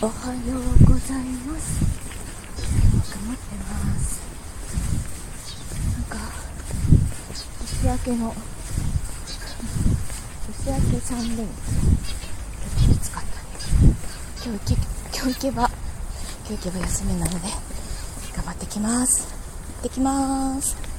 おはようございます。曇ってます。なんか年明けの年明け3連結構きつかったね今日行け今日行けば今日行けば休みなので頑張ってきます。行ってきます。